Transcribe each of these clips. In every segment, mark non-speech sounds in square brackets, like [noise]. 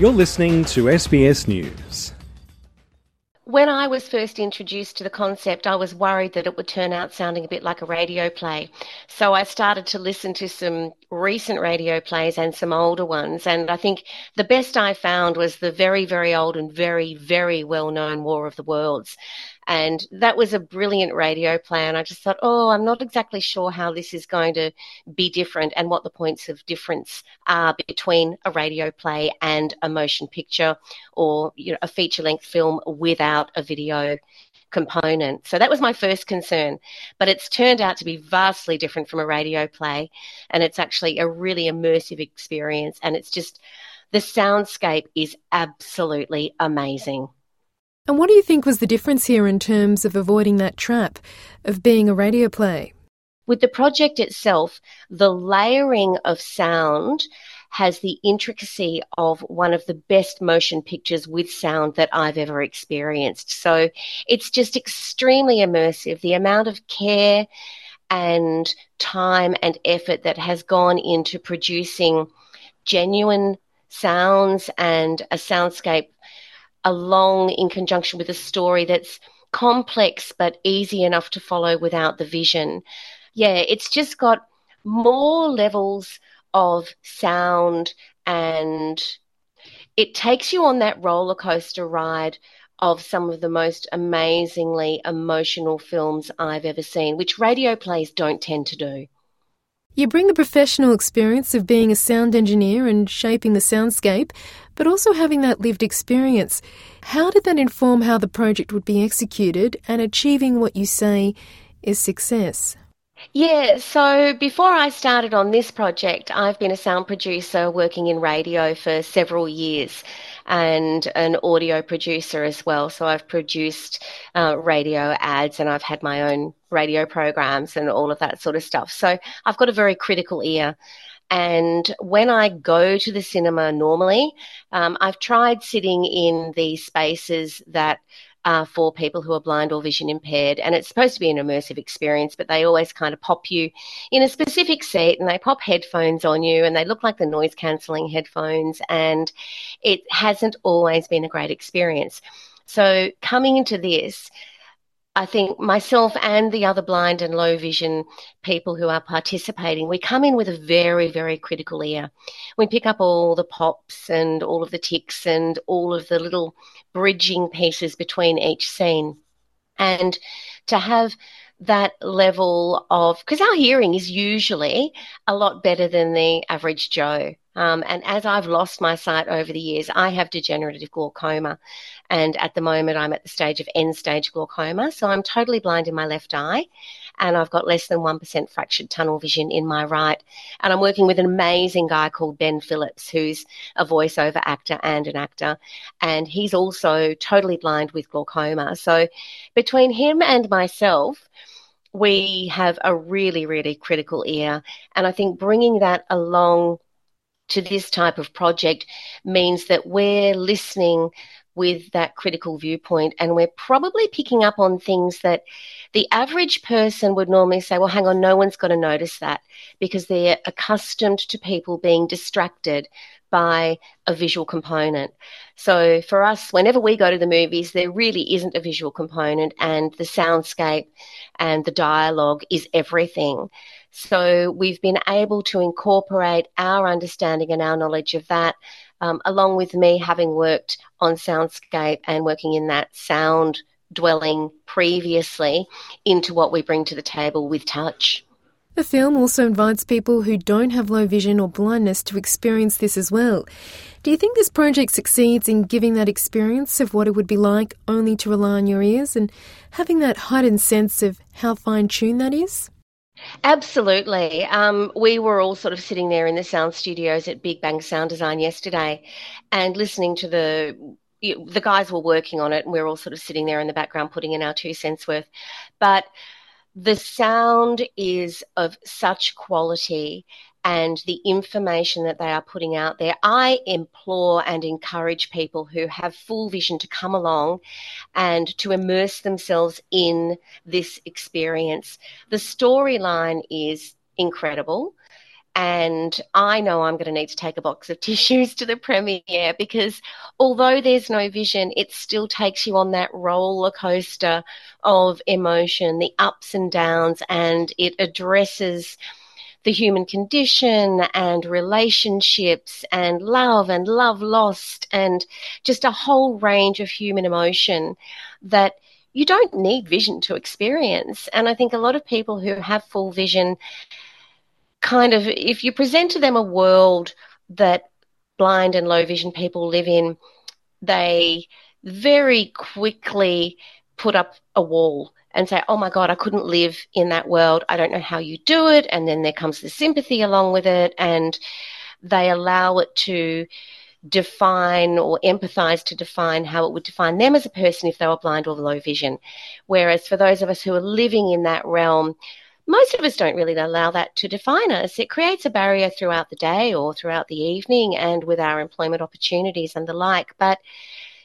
You're listening to SBS News. When I was first introduced to the concept, I was worried that it would turn out sounding a bit like a radio play. So I started to listen to some recent radio plays and some older ones. And I think the best I found was the very, very old and very, very well known War of the Worlds. And that was a brilliant radio play. And I just thought, oh, I'm not exactly sure how this is going to be different and what the points of difference are between a radio play and a motion picture or you know, a feature length film without a video component. So that was my first concern. But it's turned out to be vastly different from a radio play. And it's actually a really immersive experience. And it's just, the soundscape is absolutely amazing. And what do you think was the difference here in terms of avoiding that trap of being a radio play? With the project itself, the layering of sound has the intricacy of one of the best motion pictures with sound that I've ever experienced. So it's just extremely immersive. The amount of care and time and effort that has gone into producing genuine sounds and a soundscape along in conjunction with a story that's complex but easy enough to follow without the vision. Yeah, it's just got more levels of sound and it takes you on that roller coaster ride of some of the most amazingly emotional films I've ever seen, which radio plays don't tend to do. You bring the professional experience of being a sound engineer and shaping the soundscape, but also having that lived experience. How did that inform how the project would be executed and achieving what you say is success? Yeah, so before I started on this project, I've been a sound producer working in radio for several years and an audio producer as well. So I've produced uh, radio ads and I've had my own radio programs and all of that sort of stuff. So I've got a very critical ear. And when I go to the cinema normally, um, I've tried sitting in these spaces that uh, for people who are blind or vision impaired. And it's supposed to be an immersive experience, but they always kind of pop you in a specific seat and they pop headphones on you and they look like the noise cancelling headphones. And it hasn't always been a great experience. So coming into this, I think myself and the other blind and low vision people who are participating, we come in with a very, very critical ear. We pick up all the pops and all of the ticks and all of the little bridging pieces between each scene. And to have that level of, because our hearing is usually a lot better than the average Joe. Um, and as I've lost my sight over the years, I have degenerative glaucoma. And at the moment, I'm at the stage of end stage glaucoma. So I'm totally blind in my left eye. And I've got less than 1% fractured tunnel vision in my right. And I'm working with an amazing guy called Ben Phillips, who's a voiceover actor and an actor. And he's also totally blind with glaucoma. So between him and myself, we have a really, really critical ear. And I think bringing that along to this type of project means that we're listening with that critical viewpoint and we're probably picking up on things that the average person would normally say, well, hang on, no one's going to notice that because they're accustomed to people being distracted by a visual component. So for us, whenever we go to the movies, there really isn't a visual component and the soundscape and the dialogue is everything. So we've been able to incorporate our understanding and our knowledge of that, um, along with me having worked on soundscape and working in that sound dwelling previously into what we bring to the table with touch. The film also invites people who don't have low vision or blindness to experience this as well. Do you think this project succeeds in giving that experience of what it would be like only to rely on your ears and having that heightened sense of how fine tuned that is? Absolutely. Um, we were all sort of sitting there in the sound studios at Big Bang Sound Design yesterday and listening to the the guys were working on it and we're all sort of sitting there in the background putting in our two cents worth. But the sound is of such quality and the information that they are putting out there. I implore and encourage people who have full vision to come along and to immerse themselves in this experience. The storyline is incredible and I know I'm going to need to take a box of [laughs] tissues to the premiere because although there's no vision, it still takes you on that roller coaster of emotion, the ups and downs, and it addresses the human condition and relationships and love and love lost and just a whole range of human emotion that you don't need vision to experience. And I think a lot of people who have full vision kind of, if you present to them a world that blind and low vision people live in, they very quickly put up a wall and say, oh my God, I couldn't live in that world. I don't know how you do it. And then there comes the sympathy along with it. And they allow it to define or empathize to define how it would define them as a person if they were blind or low vision. Whereas for those of us who are living in that realm, most of us don't really allow that to define us. It creates a barrier throughout the day or throughout the evening and with our employment opportunities and the like. But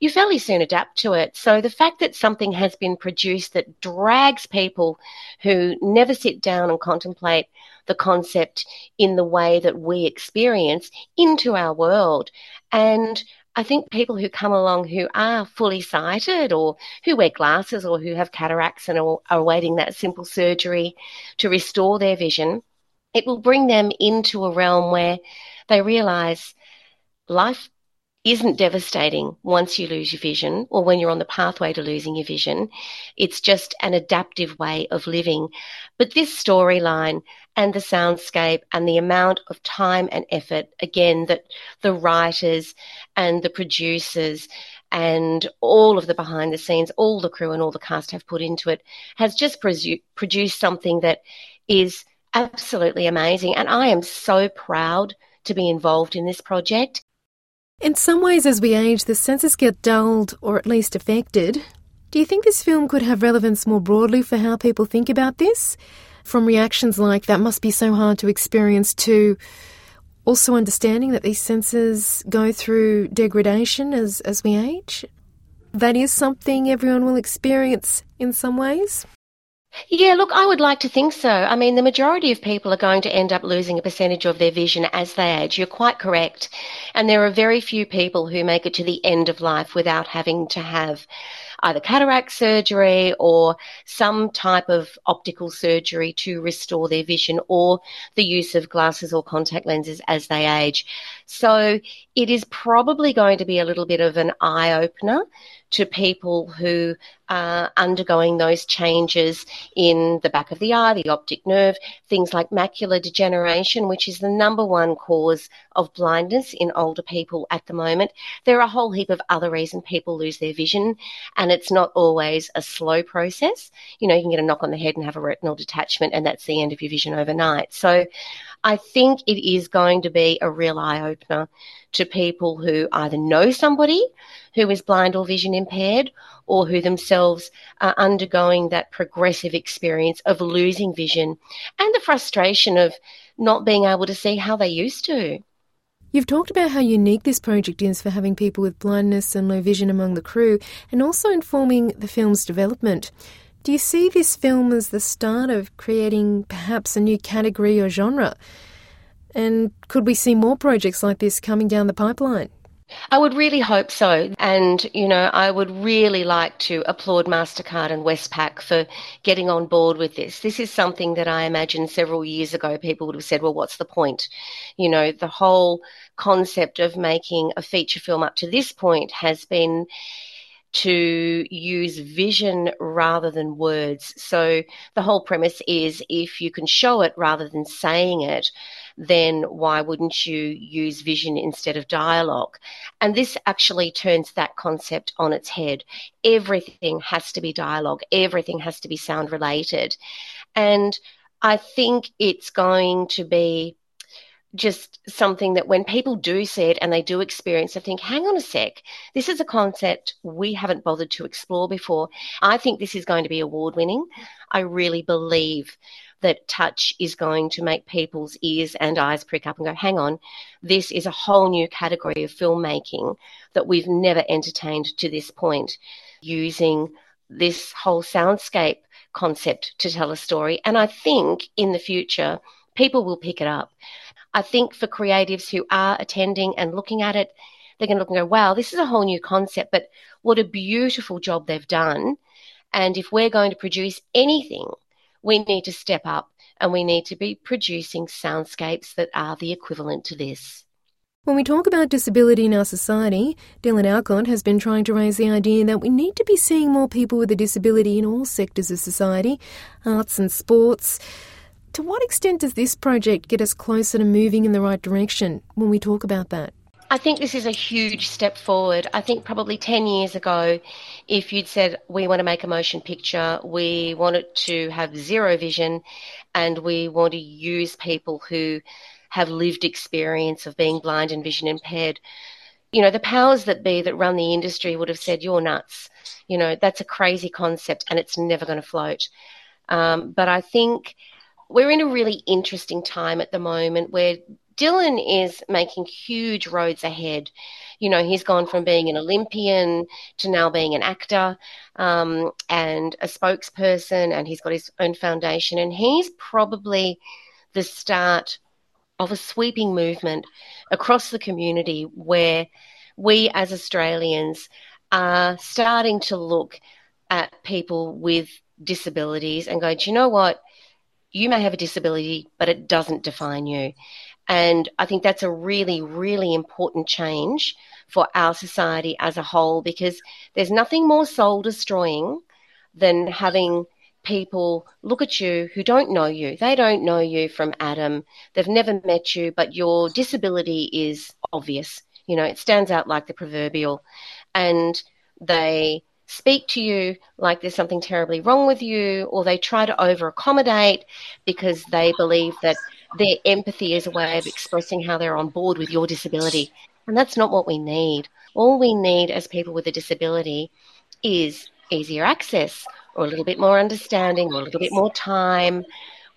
you fairly soon adapt to it. So the fact that something has been produced that drags people who never sit down and contemplate the concept in the way that we experience into our world and I think people who come along who are fully sighted or who wear glasses or who have cataracts and are, awaiting that simple surgery to restore their vision, it will bring them into a realm where they realize life isn't devastating once you lose your vision or when you're on the pathway to losing your vision. It's just an adaptive way of living. But this storyline and the soundscape and the amount of time and effort, again, that the writers and the producers and all of the behind the scenes, all the crew and all the cast have put into it has just produced something that is absolutely amazing. And I am so proud to be involved in this project. In some ways, as we age, the senses get dulled or at least affected. Do you think this film could have relevance more broadly for how people think about this? From reactions like that must be so hard to experience to also understanding that these senses go through degradation as, as we age? That is something everyone will experience in some ways? Yeah, look, I would like to think so. I mean, the majority of people are going to end up losing a percentage of their vision as they age. You're quite correct. And there are very few people who make it to the end of life without having to have either cataract surgery or some type of optical surgery to restore their vision or the use of glasses or contact lenses as they age. So it is probably going to be a little bit of an eye opener to people who are undergoing those changes in the back of the eye, the optic nerve, things like macular degeneration, which is the number one cause of blindness in older people at the moment. There are a whole heap of other reasons people lose their vision, and it's not always a slow process. You know, you can get a knock on the head and have a retinal detachment, and that's the end of your vision overnight. So I think it is going to be a real eye opener to people who either know somebody who is blind or vision impaired or who themselves are undergoing that progressive experience of losing vision and the frustration of not being able to see how they used to. You've talked about how unique this project is for having people with blindness and low vision among the crew and also informing the film's development. Do you see this film as the start of creating perhaps a new category or genre? And could we see more projects like this coming down the pipeline? I would really hope so. And, you know, I would really like to applaud MasterCard and Westpac for getting on board with this. This is something that I imagine several years ago people would have said, well, what's the point? You know, the whole concept of making a feature film up to this point has been to use vision rather than words. So the whole premise is if you can show it rather than saying it, then why wouldn't you use vision instead of dialogue? And this actually turns that concept on its head. Everything has to be dialogue, everything has to be sound related. And I think it's going to be just something that when people do see it and they do experience, I think, hang on a sec, this is a concept we haven't bothered to explore before. I think this is going to be award winning. I really believe that touch is going to make people's ears and eyes prick up and go, hang on, this is a whole new category of filmmaking that we've never entertained to this point, using this whole soundscape concept to tell a story. And I think in the future, people will pick it up I think for creatives who are attending and looking at it, they're going to look and go, wow, this is a whole new concept, but what a beautiful job they've done. And if we're going to produce anything, we need to step up and we need to be producing soundscapes that are the equivalent to this. When we talk about disability in our society, Dylan Alcott has been trying to raise the idea that we need to be seeing more people with a disability in all sectors of society, arts and sports. To what extent does this project get us closer to moving in the right direction when we talk about that? I think this is a huge step forward. I think probably 10 years ago, if you'd said, we want to make a motion picture, we want it to have zero vision, and we want to use people who have lived experience of being blind and vision impaired. You know, the powers that be that run the industry would have said, You're nuts. You know, that's a crazy concept and it's never going to float. Um, but I think we're in a really interesting time at the moment where Dylan is making huge roads ahead. You know, he's gone from being an Olympian to now being an actor um, and a spokesperson, and he's got his own foundation. And he's probably the start of a sweeping movement across the community where we as Australians are starting to look at people with disabilities and go, do you know what? You may have a disability, but it doesn't define you. And I think that's a really, really important change for our society as a whole because there's nothing more soul destroying than having people look at you who don't know you. They don't know you from Adam. They've never met you, but your disability is obvious. You know, it stands out like the proverbial. And they speak to you like there's something terribly wrong with you, or they try to over accommodate because they believe that their empathy is a way of expressing how they're on board with your disability. And that's not what we need. All we need as people with a disability is easier access or a little bit more understanding or a little bit more time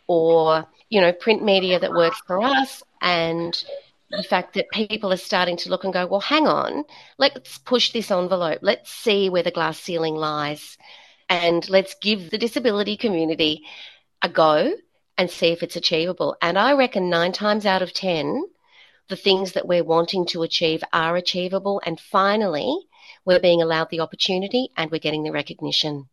or, you know, print media that works for us and the fact that people are starting to look and go, well, hang on, let's push this envelope. Let's see where the glass ceiling lies and let's give the disability community a go and see if it's achievable. And I reckon nine times out of 10, the things that we're wanting to achieve are achievable. And finally, we're being allowed the opportunity and we're getting the recognition.